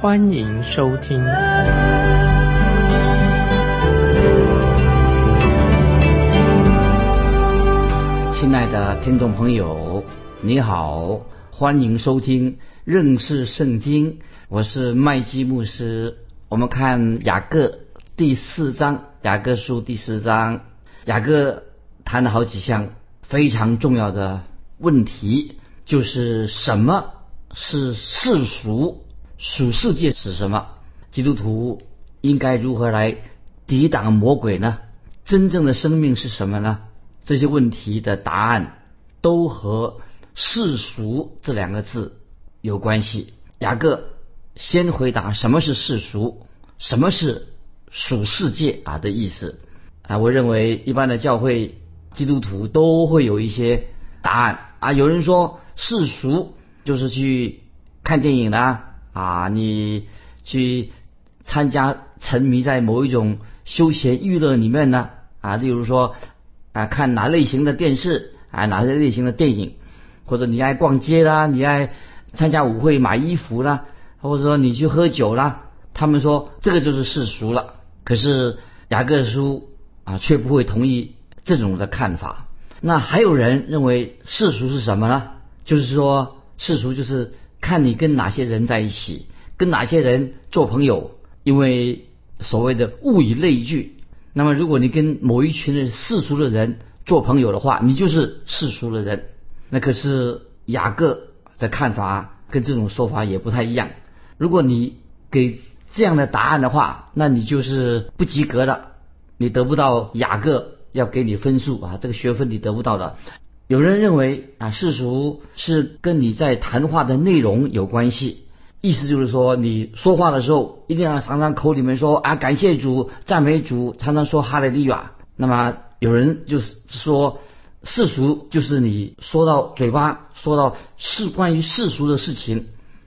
欢迎收听。亲爱的听众朋友，你好，欢迎收听认识圣经，我是麦基牧师。我们看雅各第四章，雅各书第四章，雅各谈了好几项非常重要的问题，就是什么是世俗，属世界是什么？基督徒应该如何来抵挡魔鬼呢？真正的生命是什么呢？这些问题的答案都和世俗这两个字有关系。雅各先回答什么是世俗，什么是属世界啊的意思啊？我认为一般的教会基督徒都会有一些答案啊。有人说世俗就是去看电影啦啊，啊你去参加沉迷在某一种休闲娱乐里面呢啊，例如说。啊，看哪类型的电视啊，哪些类型的电影，或者你爱逛街啦，你爱参加舞会买衣服啦，或者说你去喝酒啦，他们说这个就是世俗了。可是雅各书啊，却不会同意这种的看法。那还有人认为世俗是什么呢？就是说世俗就是看你跟哪些人在一起，跟哪些人做朋友，因为所谓的物以类聚。那么，如果你跟某一群人世俗的人做朋友的话，你就是世俗的人。那可是雅各的看法跟这种说法也不太一样。如果你给这样的答案的话，那你就是不及格的，你得不到雅各要给你分数啊，这个学分你得不到的。有人认为啊，世俗是跟你在谈话的内容有关系。意思就是说，你说话的时候一定要常常口里面说啊，感谢主、赞美主，常常说哈利路亚。那么有人就是说，世俗就是你说到嘴巴说到是关于世俗的事情。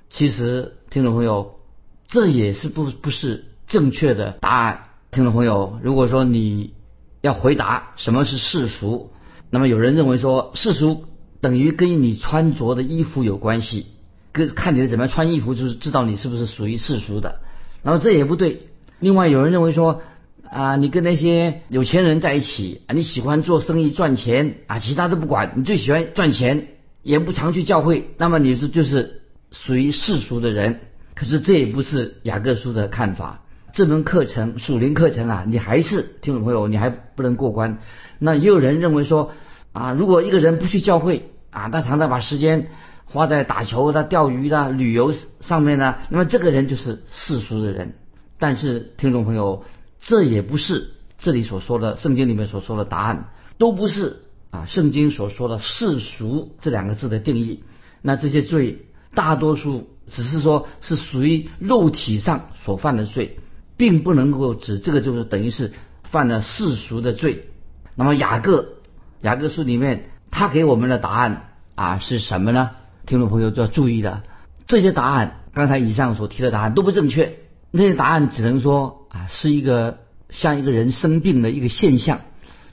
其实，听众朋友，这也是不不是正确的答案。听众朋友，如果说你要回答什么是世俗，那么有人认为说世俗等于跟你穿着的衣服有关系。跟看你的怎么样穿衣服，就是知道你是不是属于世俗的。然后这也不对。另外有人认为说啊，你跟那些有钱人在一起啊，你喜欢做生意赚钱啊，其他都不管，你最喜欢赚钱，也不常去教会，那么你是就是属于世俗的人。可是这也不是雅各书的看法。这门课程属灵课程啊，你还是听众朋友，你还不能过关。那也有人认为说啊，如果一个人不去教会啊，他常常把时间。花在打球的、钓鱼的、旅游上面呢？那么这个人就是世俗的人。但是听众朋友，这也不是这里所说的圣经里面所说的答案，都不是啊。圣经所说的世俗这两个字的定义，那这些罪大多数只是说是属于肉体上所犯的罪，并不能够指这个就是等于是犯了世俗的罪。那么雅各雅各书里面他给我们的答案啊是什么呢？听众朋友就要注意了，这些答案，刚才以上所提的答案都不正确。那些答案只能说啊，是一个像一个人生病的一个现象。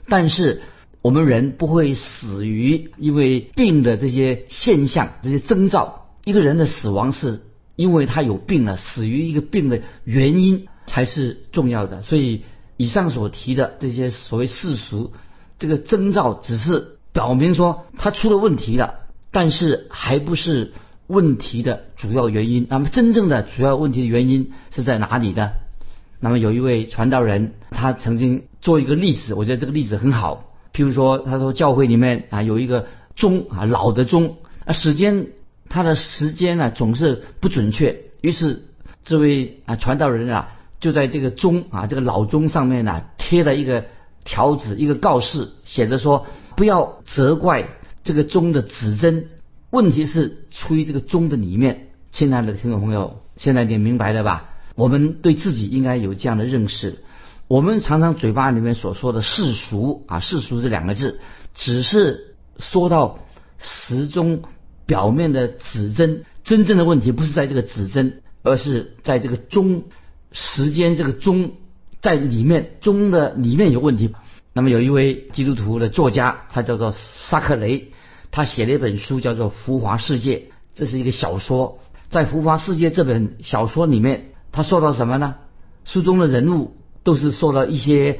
但是我们人不会死于因为病的这些现象、这些征兆。一个人的死亡是因为他有病了，死于一个病的原因才是重要的。所以以上所提的这些所谓世俗这个征兆，只是表明说他出了问题了。但是还不是问题的主要原因。那么真正的主要问题的原因是在哪里呢？那么有一位传道人，他曾经做一个例子，我觉得这个例子很好。譬如说，他说教会里面啊有一个钟啊老的钟啊时间它的时间呢总是不准确。于是这位啊传道人啊就在这个钟啊这个老钟上面呢贴了一个条子一个告示，写着说不要责怪。这个钟的指针，问题是出于这个钟的里面。亲爱的听众朋友，现在你明白了吧？我我们对自己应该有这样的认识。我们常常嘴巴里面所说的世俗啊，世俗这两个字，只是说到时钟表面的指针，真正的问题不是在这个指针，而是在这个钟时间这个钟在里面钟的里面有问题。那么有一位基督徒的作家，他叫做萨克雷，他写了一本书叫做《浮华世界》，这是一个小说。在《浮华世界》这本小说里面，他说到什么呢？书中的人物。都是受到一些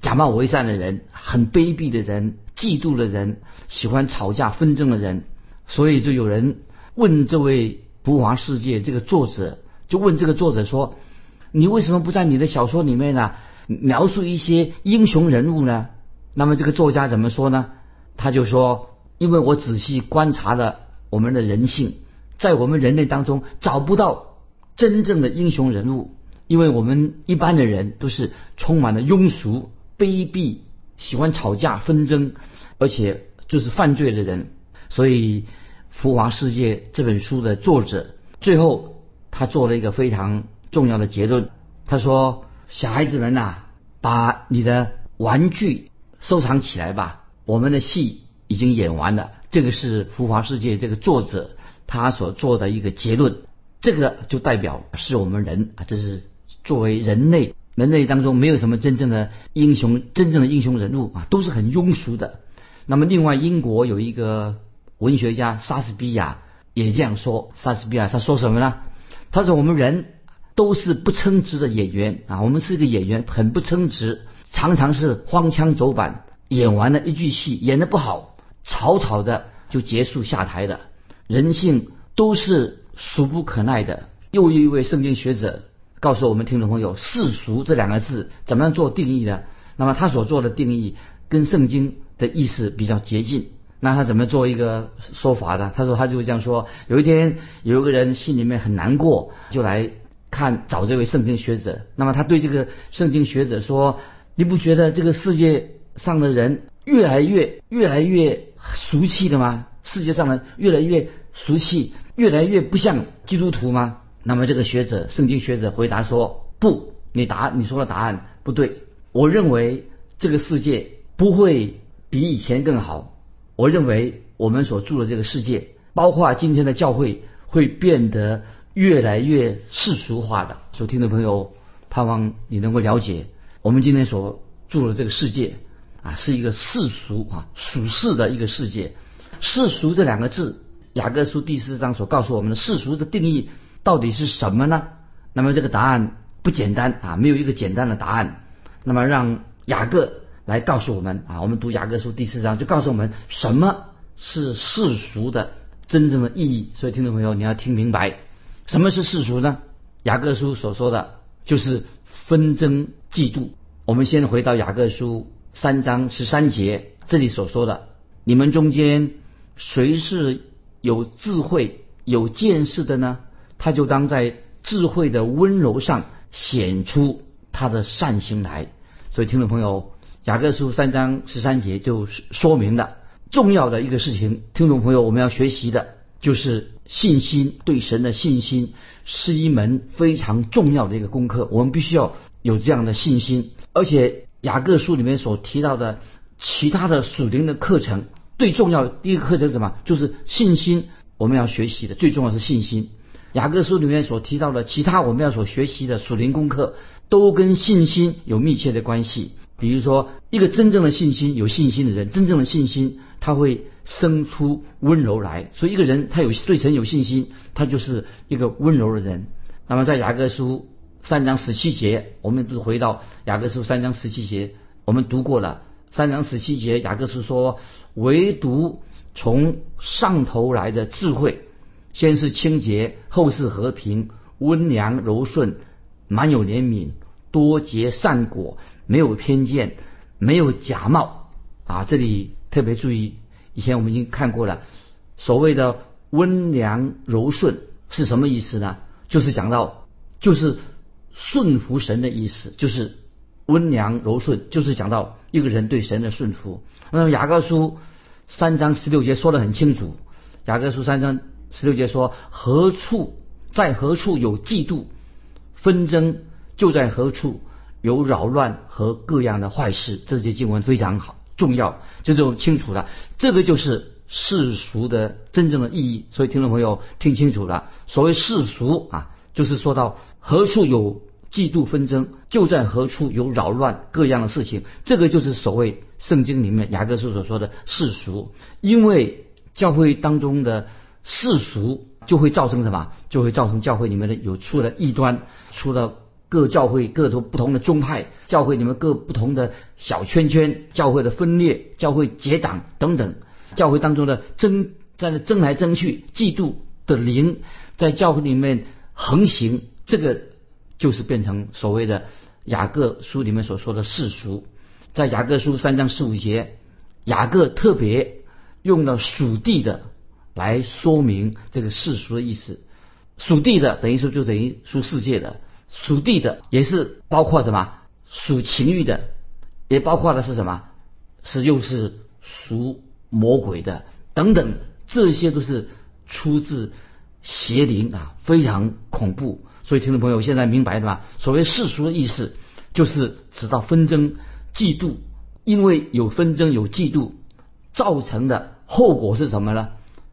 假冒伪善的人，很卑鄙的人，嫉妒的人，喜欢吵架纷争的人，所以就有人问这位《浮华世界》这个作者，就问这个作者说：“你为什么不在你的小说里面呢描述一些英雄人物呢？”那么这个作家怎么说呢？他就说：“因为我仔细观察了我们的人性，在我们人类当中找不到真正的英雄人物。”因为我们一般的人都是充满了庸俗、卑鄙、喜欢吵架纷争，而且就是犯罪的人，所以《浮华世界》这本书的作者最后他做了一个非常重要的结论。他说：“小孩子们呐，把你的玩具收藏起来吧，我们的戏已经演完了。”这个是《浮华世界》这个作者他所做的一个结论。这个就代表是我们人啊，这是。作为人类，人类当中没有什么真正的英雄，真正的英雄人物啊，都是很庸俗的。那么，另外英国有一个文学家莎士比亚也这样说。莎士比亚他说什么呢？他说：“我们人都是不称职的演员啊，我们是一个演员，很不称职，常常是荒腔走板，演完了一句戏，演的不好，草草的就结束下台的。人性都是俗不可耐的。”又一位圣经学者。告诉我们听众朋友，“世俗”这两个字怎么样做定义呢？那么他所做的定义跟圣经的意思比较接近。那他怎么做一个说法呢？他说他就这样说：有一天有一个人心里面很难过，就来看找这位圣经学者。那么他对这个圣经学者说：“你不觉得这个世界上的人越来越越来越俗气了吗？世界上的越来越俗气，越来越不像基督徒吗？”那么这个学者，圣经学者回答说：“不，你答你说的答案不对。我认为这个世界不会比以前更好。我认为我们所住的这个世界，包括今天的教会，会变得越来越世俗化的。所以，听众朋友，盼望你能够了解，我们今天所住的这个世界啊，是一个世俗啊、属世的一个世界。世俗这两个字，雅各书第四章所告诉我们的世俗的定义。”到底是什么呢？那么这个答案不简单啊，没有一个简单的答案。那么让雅各来告诉我们啊，我们读雅各书第四章就告诉我们什么是世俗的真正的意义。所以听众朋友你要听明白，什么是世俗呢？雅各书所说的就是纷争、嫉妒。我们先回到雅各书三章十三节，这里所说的：你们中间谁是有智慧、有见识的呢？他就当在智慧的温柔上显出他的善行来，所以听众朋友，雅各书三章十三节就说明了重要的一个事情。听众朋友，我们要学习的就是信心，对神的信心是一门非常重要的一个功课。我们必须要有这样的信心，而且雅各书里面所提到的其他的属灵的课程，最重要第一个课程是什么？就是信心。我们要学习的最重要是信心。雅各书里面所提到的其他我们要所学习的属灵功课，都跟信心有密切的关系。比如说，一个真正的信心、有信心的人，真正的信心他会生出温柔来。所以，一个人他有对神有信心，他就是一个温柔的人。那么，在雅各书三章十七节，我们不是回到雅各书三章十七节，我们读过了。三章十七节，雅各书说：“唯独从上头来的智慧。”先是清洁，后是和平，温良柔顺，满有怜悯，多结善果，没有偏见，没有假冒。啊，这里特别注意，以前我们已经看过了，所谓的温良柔顺是什么意思呢？就是讲到，就是顺服神的意思，就是温良柔顺，就是讲到一个人对神的顺服。那么雅各书三章十六节说的很清楚，雅各书三章。十六节说：何处在何处有嫉妒，纷争就在何处，有扰乱和各样的坏事。这些经文非常好重要，这就清楚了。这个就是世俗的真正的意义。所以听众朋友听清楚了，所谓世俗啊，就是说到何处有嫉妒纷争，就在何处有扰乱各样的事情。这个就是所谓圣经里面雅各书所说的世俗，因为教会当中的世俗。就会造成什么？就会造成教会里面的有出了异端，出了各教会各种不同的宗派，教会里面各不同的小圈圈，教会的分裂，教会结党等等，教会当中的争在那争来争去，嫉妒的灵在教会里面横行，这个就是变成所谓的雅各书里面所说的世俗。在雅各书三章十五节，雅各特别用了属地的。来说明这个世俗的意思，属地的等于说就等于属世界的，属地的也是包括什么属情欲的，也包括的是什么，是又是属魔鬼的等等，这些都是出自邪灵啊，非常恐怖。所以听众朋友现在明白了吧？所谓世俗的意思，就是指到纷争、嫉妒，因为有纷争有嫉妒造成的后果是什么呢？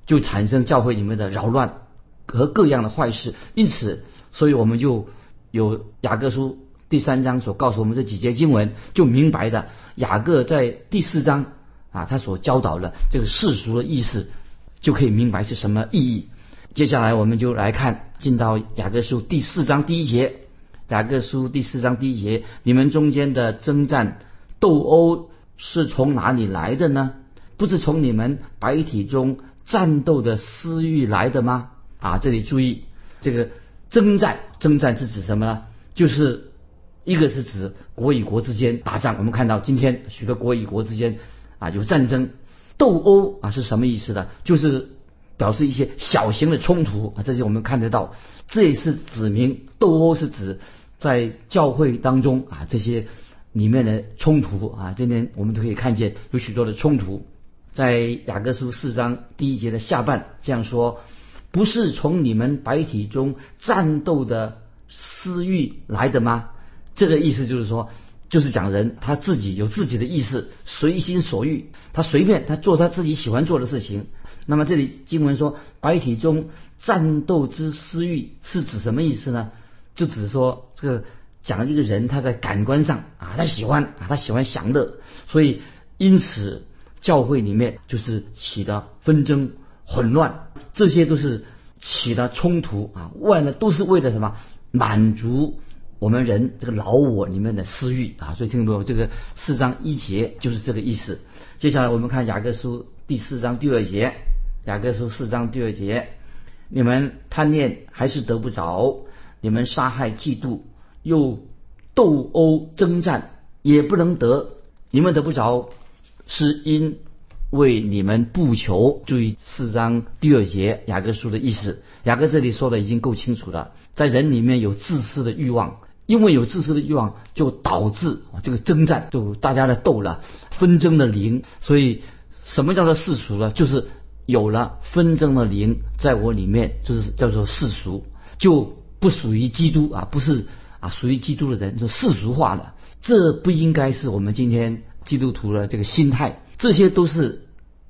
就产生教会里面的扰乱和各样的坏事，因此，所以我们就有雅各书第三章所告诉我们这几节经文，就明白的雅各在第四章啊，他所教导的这个世俗的意思，就可以明白是什么意义。接下来我们就来看进到雅各书第四章第一节，雅各书第四章第一节，你们中间的征战斗殴是从哪里来的呢？不是从你们白体中。战斗的私欲来的吗？啊，这里注意，这个征战，征战是指什么呢？就是一个是指国与国之间打仗。我们看到今天许多国与国之间啊有战争、斗殴啊，是什么意思呢？就是表示一些小型的冲突啊，这些我们看得到。这也是指明斗殴是指在教会当中啊这些里面的冲突啊。今天我们都可以看见有许多的冲突。在雅各书四章第一节的下半这样说：“不是从你们白体中战斗的私欲来的吗？”这个意思就是说，就是讲人他自己有自己的意思，随心所欲，他随便他做他自己喜欢做的事情。那么这里经文说“白体中战斗之私欲”是指什么意思呢？就只是说这个讲一个人他在感官上啊，他喜欢啊，他喜欢享乐，所以因此。教会里面就是起的纷争、混乱，这些都是起的冲突啊。为了都是为了什么？满足我们人这个老我里面的私欲啊。所以听懂没有？这个四章一节就是这个意思。接下来我们看雅各书第四章第二节。雅各书四章第二节，你们贪念还是得不着，你们杀害、嫉妒，又斗殴、征战，也不能得，你们得不着。是因为你们不求，注意四章第二节雅各书的意思。雅各这里说的已经够清楚了，在人里面有自私的欲望，因为有自私的欲望，就导致这个征战，就大家的斗了，纷争的灵。所以什么叫做世俗呢？就是有了纷争的灵在我里面，就是叫做世俗，就不属于基督啊，不是啊，属于基督的人就世俗化了。这不应该是我们今天。基督徒的这个心态，这些都是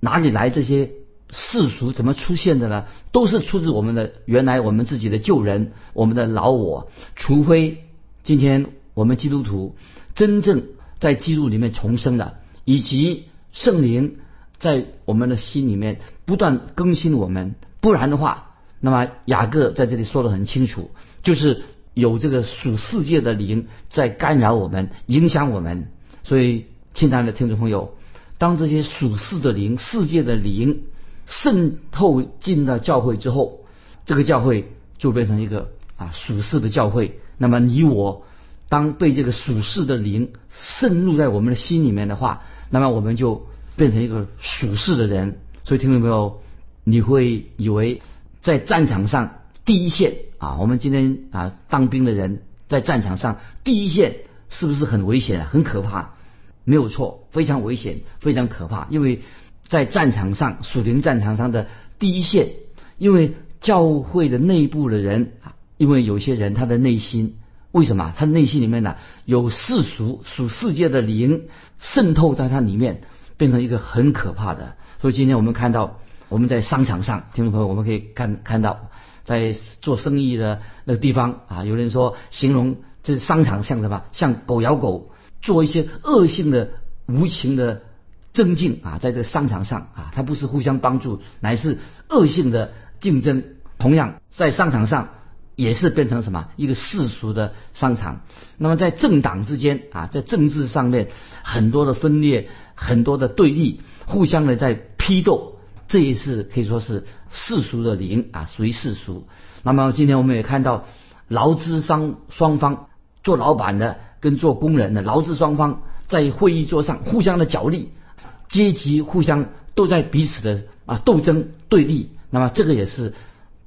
哪里来？这些世俗怎么出现的呢？都是出自我们的原来我们自己的旧人，我们的老我。除非今天我们基督徒真正在基督里面重生了，以及圣灵在我们的心里面不断更新我们，不然的话，那么雅各在这里说的很清楚，就是有这个属世界的灵在干扰我们，影响我们，所以。亲爱的听众朋友，当这些属世的灵、世界的灵渗透进了教会之后，这个教会就变成一个啊属世的教会。那么你我当被这个属世的灵渗入在我们的心里面的话，那么我们就变成一个属世的人。所以听众朋友，你会以为在战场上第一线啊，我们今天啊当兵的人在战场上第一线是不是很危险、很可怕？没有错，非常危险，非常可怕。因为在战场上，属灵战场上的第一线，因为教会的内部的人啊，因为有些人他的内心为什么？他内心里面呢有世俗属世界的灵渗透在他里面，变成一个很可怕的。所以今天我们看到，我们在商场上，听众朋友，我们可以看看到，在做生意的那个地方啊，有人说形容这商场像什么？像狗咬狗，做一些恶性的、无情的增进啊，在这个商场上啊，它不是互相帮助，乃是恶性的竞争。同样在商场上。也是变成什么一个世俗的商场。那么在政党之间啊，在政治上面很多的分裂，很多的对立，互相的在批斗，这也是可以说是世俗的灵啊，属于世俗。那么今天我们也看到劳资商双方做老板的跟做工人的劳资双方在会议桌上互相的角力，阶级互相都在彼此的啊斗争对立。那么这个也是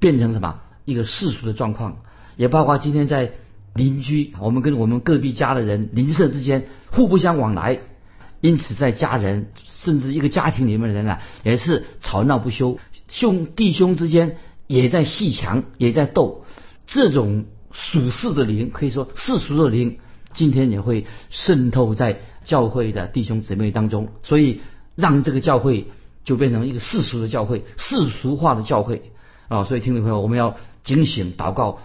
变成什么？一个世俗的状况，也包括今天在邻居，我们跟我们隔壁家的人邻舍之间互不相往来，因此在家人甚至一个家庭里面的人啊，也是吵闹不休，兄弟兄之间也在戏强，也在斗。这种属世的灵，可以说世俗的灵，今天也会渗透在教会的弟兄姊妹当中，所以让这个教会就变成一个世俗的教会，世俗化的教会啊。所以听众朋友，我们要。警醒祷告，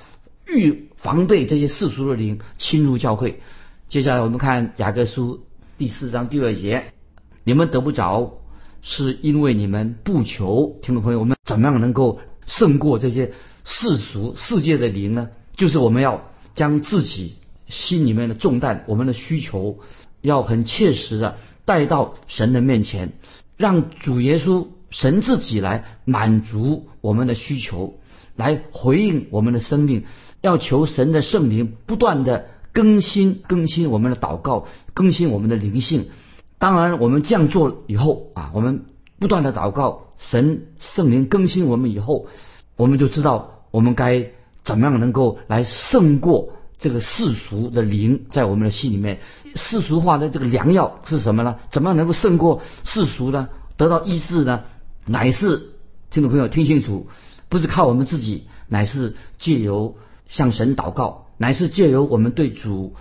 预防备这些世俗的灵侵入教会。接下来我们看雅各书第四章第二节：你们得不着，是因为你们不求。听众朋友，我们怎么样能够胜过这些世俗世界的灵呢？就是我们要将自己心里面的重担、我们的需求，要很切实的带到神的面前，让主耶稣神自己来满足我们的需求。来回应我们的生命，要求神的圣灵不断的更新更新我们的祷告，更新我们的灵性。当然，我们这样做以后啊，我们不断的祷告，神圣灵更新我们以后，我们就知道我们该怎么样能够来胜过这个世俗的灵在我们的心里面。世俗化的这个良药是什么呢？怎么样能够胜过世俗呢？得到医治呢？乃是听众朋友听清楚。不是靠我们自己，乃是借由向神祷告，乃是借由我们对主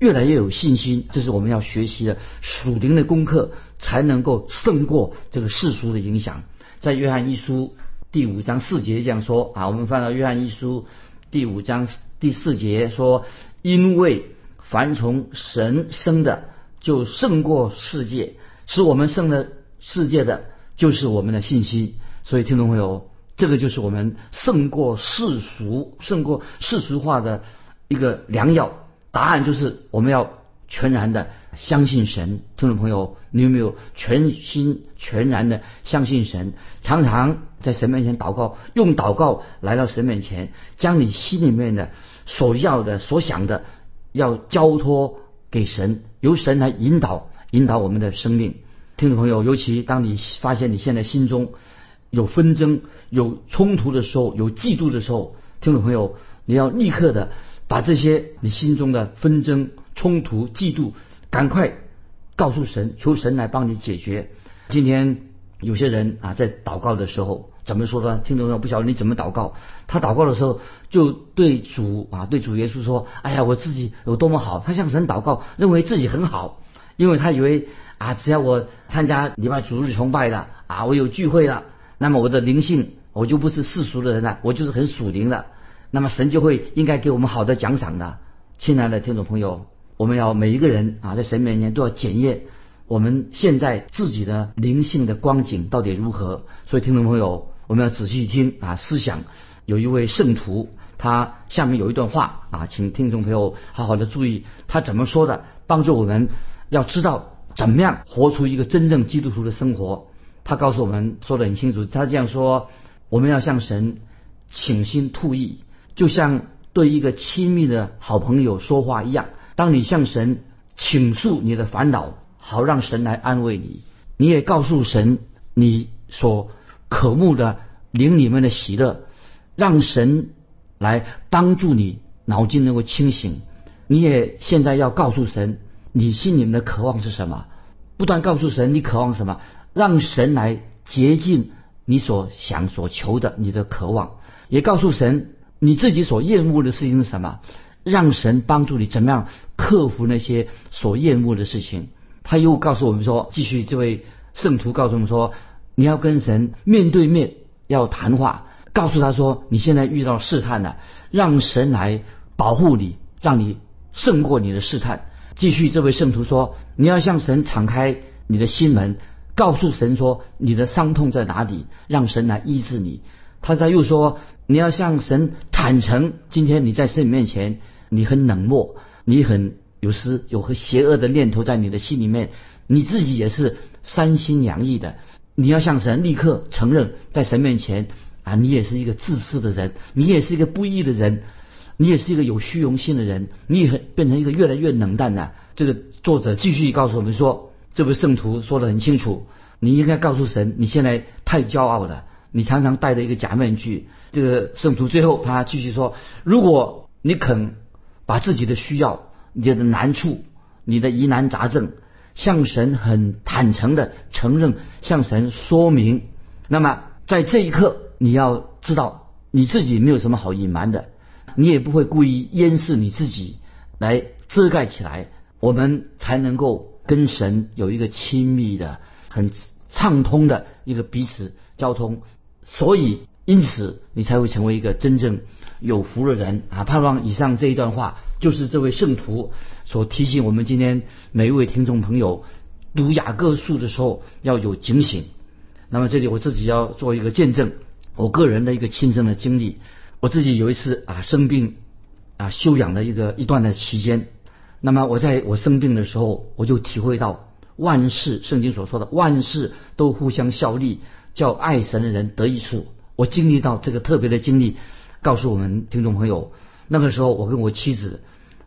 越来越有信心，这是我们要学习的属灵的功课，才能够胜过这个世俗的影响。在约翰一书第五章四节这样说啊，我们翻到约翰一书第五章第四节说：“因为凡从神生的，就胜过世界；使我们胜了世界的，就是我们的信心。”所以，听众朋友。这个就是我们胜过世俗、胜过世俗化的一个良药。答案就是我们要全然的相信神。听众朋友，你有没有全心全然的相信神？常常在神面前祷告，用祷告来到神面前，将你心里面的所要的、所想的，要交托给神，由神来引导、引导我们的生命。听众朋友，尤其当你发现你现在心中，有纷争、有冲突的时候，有嫉妒的时候，听众朋友，你要立刻的把这些你心中的纷争、冲突、嫉妒，赶快告诉神，求神来帮你解决。今天有些人啊，在祷告的时候怎么说呢？听众朋友不晓得你怎么祷告，他祷告的时候就对主啊，对主耶稣说：“哎呀，我自己有多么好！”他向神祷告，认为自己很好，因为他以为啊，只要我参加礼拜主日崇拜了啊，我有聚会了。那么我的灵性，我就不是世俗的人了，我就是很属灵的。那么神就会应该给我们好的奖赏的。亲爱的听众朋友，我们要每一个人啊，在神面前都要检验我们现在自己的灵性的光景到底如何。所以听众朋友，我们要仔细听啊，思想。有一位圣徒，他下面有一段话啊，请听众朋友好好的注意他怎么说的，帮助我们要知道怎么样活出一个真正基督徒的生活。他告诉我们说的很清楚，他这样说：我们要向神倾心吐意，就像对一个亲密的好朋友说话一样。当你向神倾诉你的烦恼，好让神来安慰你；你也告诉神你所渴慕的灵里面的喜乐，让神来帮助你脑筋能够清醒。你也现在要告诉神你心里面的渴望是什么，不断告诉神你渴望什么。让神来洁净你所想所求的，你的渴望，也告诉神你自己所厌恶的事情是什么，让神帮助你怎么样克服那些所厌恶的事情。他又告诉我们说，继续这位圣徒告诉我们说，你要跟神面对面要谈话，告诉他说你现在遇到试探了，让神来保护你，让你胜过你的试探。继续，这位圣徒说，你要向神敞开你的心门，告诉神说你的伤痛在哪里，让神来医治你。他他又说，你要向神坦诚，今天你在神面前，你很冷漠，你很有时有和邪恶的念头在你的心里面，你自己也是三心两意的。你要向神立刻承认，在神面前啊，你也是一个自私的人，你也是一个不义的人，你也是一个有虚荣心的人，你也很变成一个越来越冷淡的。这个作者继续告诉我们说，这位圣徒说得很清楚，你应该告诉神，你现在太骄傲了。你常常戴着一个假面具，这个圣徒最后他继续说：如果你肯把自己的需要、你的难处、你的疑难杂症向神很坦诚的承认，向神说明，那么在这一刻你要知道你自己没有什么好隐瞒的，你也不会故意掩饰你自己来遮盖起来，我们才能够跟神有一个亲密的、很畅通的一个彼此交通。所以，因此你才会成为一个真正有福的人啊！盼望以上这一段话，就是这位圣徒所提醒我们今天每一位听众朋友读雅各书的时候要有警醒。那么，这里我自己要做一个见证，我个人的一个亲身的经历。我自己有一次啊生病啊休养的一个一段的期间，那么我在我生病的时候，我就体会到万事圣经所说的万事都互相效力。叫爱神的人得益处。我经历到这个特别的经历，告诉我们听众朋友，那个时候我跟我妻子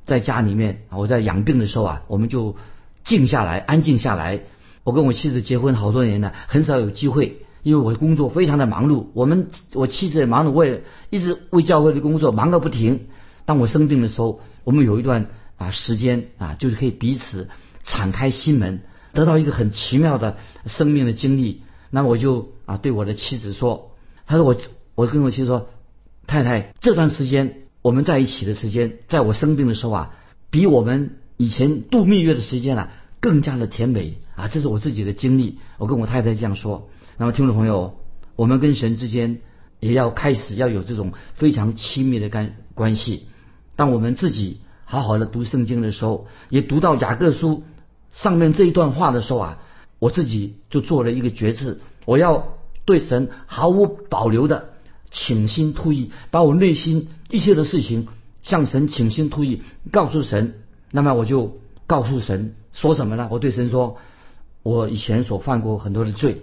在家里面，我在养病的时候啊，我们就静下来，安静下来。我跟我妻子结婚好多年了，很少有机会，因为我工作非常的忙碌。我们我妻子也忙着为一直为教会的工作忙个不停。当我生病的时候，我们有一段啊时间啊，就是可以彼此敞开心门，得到一个很奇妙的生命的经历。那我就啊对我的妻子说，他说我我跟我妻子说，太太这段时间我们在一起的时间，在我生病的时候啊，比我们以前度蜜月的时间啊更加的甜美啊，这是我自己的经历。我跟我太太这样说。那么听众朋友，我们跟神之间也要开始要有这种非常亲密的关关系。当我们自己好好的读圣经的时候，也读到雅各书上面这一段话的时候啊。我自己就做了一个决志，我要对神毫无保留的倾心吐意，把我内心一切的事情向神倾心吐意，告诉神。那么我就告诉神说什么呢？我对神说，我以前所犯过很多的罪，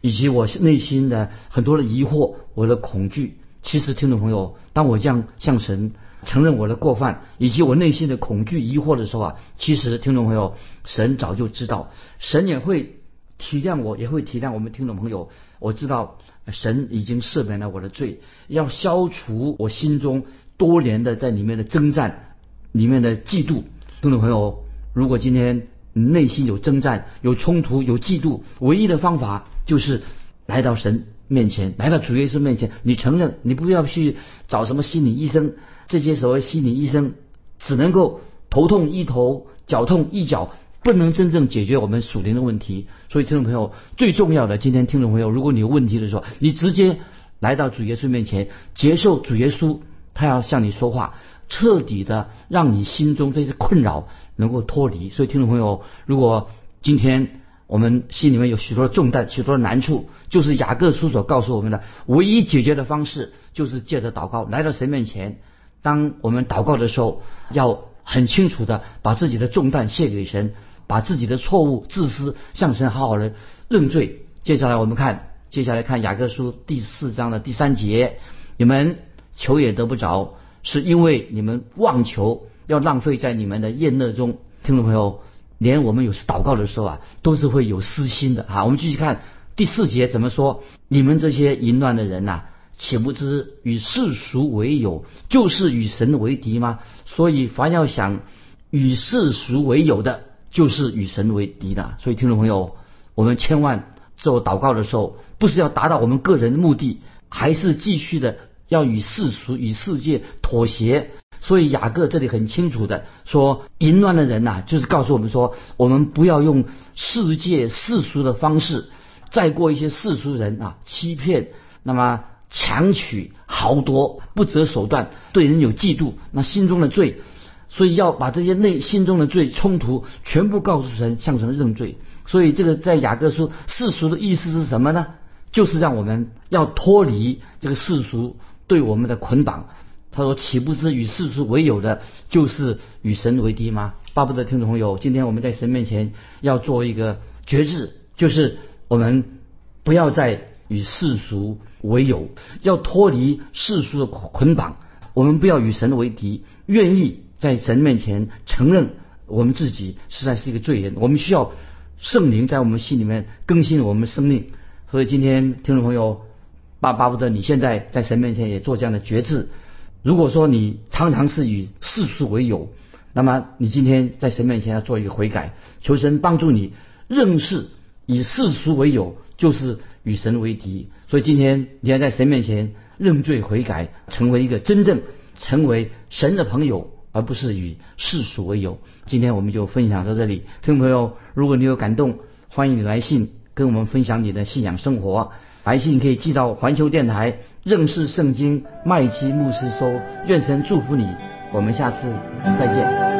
以及我内心的很多的疑惑，我的恐惧。其实，听众朋友，当我这样向神承认我的过犯，以及我内心的恐惧、疑惑的时候啊，其实，听众朋友，神早就知道，神也会体谅我，也会体谅我们听众朋友。我知道，神已经赦免了我的罪，要消除我心中多年的在里面的征战、里面的嫉妒。听众朋友，如果今天内心有征战、有冲突、有嫉妒，唯一的方法就是来到神。面前来到主耶稣面前，你承认你不要去找什么心理医生，这些所谓心理医生只能够头痛一头，脚痛一脚，不能真正解决我们属灵的问题。所以听众朋友，最重要的今天听众朋友，如果你有问题的时候，你直接来到主耶稣面前，接受主耶稣，他要向你说话，彻底的让你心中这些困扰能够脱离。所以听众朋友，如果今天。我们心里面有许多的重担，许多的难处，就是雅各书所告诉我们的唯一解决的方式，就是借着祷告来到神面前。当我们祷告的时候，要很清楚的把自己的重担卸给神，把自己的错误、自私向神好好的认罪。接下来我们看，接下来看雅各书第四章的第三节：你们求也得不着，是因为你们妄求，要浪费在你们的宴乐中。听众朋友。连我们有时祷告的时候啊，都是会有私心的啊。我们继续看第四节怎么说：你们这些淫乱的人呐，岂不知与世俗为友，就是与神为敌吗？所以凡要想与世俗为友的，就是与神为敌的。所以听众朋友，我们千万做祷告的时候，不是要达到我们个人的目的，还是继续的要与世俗、与世界妥协。所以雅各这里很清楚的说，淫乱的人呐、就是告诉我们说，我们不要用世界世俗的方式，再过一些世俗人啊，欺骗，那么强取豪夺，不择手段，对人有嫉妒，那心中的罪。所以要把这些内心中的罪冲突全部告诉神，向神认罪。所以这个在雅各书世俗的意思是什么呢？就是让我们要脱离这个世俗对我们的捆绑。他说：“岂不是与世俗为友的，就是与神为敌吗？”巴不得听众朋友，今天我们在神面前要做一个决志，就是我们不要再与世俗为友，要脱离世俗的捆绑。我们不要与神为敌，愿意在神面前承认我们自己实在是一个罪人。我们需要圣灵在我们心里面更新我们生命。所以今天听众朋友，巴巴不得你现在在神面前也做这样的决志。如果说你常常是以世俗为友，那么你今天在神面前要做一个悔改，求神帮助你认识以世俗为友就是与神为敌。所以今天你要在神面前认罪悔改，成为一个真正成为神的朋友，而不是与世俗为友。今天我们就分享到这里，听众朋友，如果你有感动，欢迎你来信跟我们分享你的信仰生活。来信可以寄到环球电台认识圣经麦基牧师收。愿神祝福你，我们下次再见。